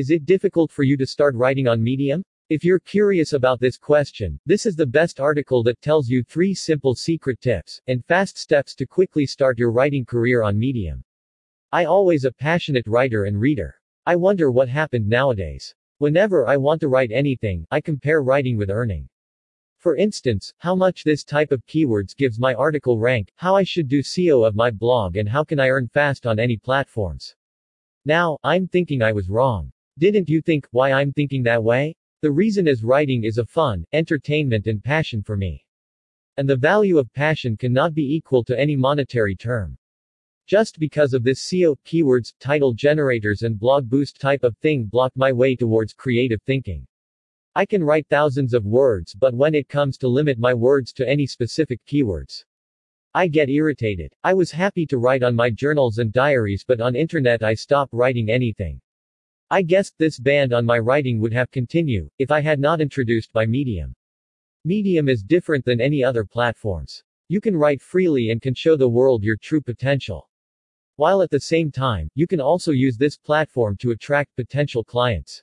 Is it difficult for you to start writing on Medium? If you're curious about this question, this is the best article that tells you three simple secret tips and fast steps to quickly start your writing career on Medium. I always a passionate writer and reader. I wonder what happened nowadays. Whenever I want to write anything, I compare writing with earning. For instance, how much this type of keywords gives my article rank, how I should do SEO of my blog and how can I earn fast on any platforms. Now, I'm thinking I was wrong. Didn't you think why I'm thinking that way? The reason is writing is a fun, entertainment and passion for me. And the value of passion cannot be equal to any monetary term. Just because of this SEO, keywords, title generators and blog boost type of thing block my way towards creative thinking. I can write thousands of words but when it comes to limit my words to any specific keywords, I get irritated. I was happy to write on my journals and diaries but on internet I stop writing anything. I guessed this band on my writing would have continue, if I had not introduced by Medium. Medium is different than any other platforms. You can write freely and can show the world your true potential. While at the same time, you can also use this platform to attract potential clients.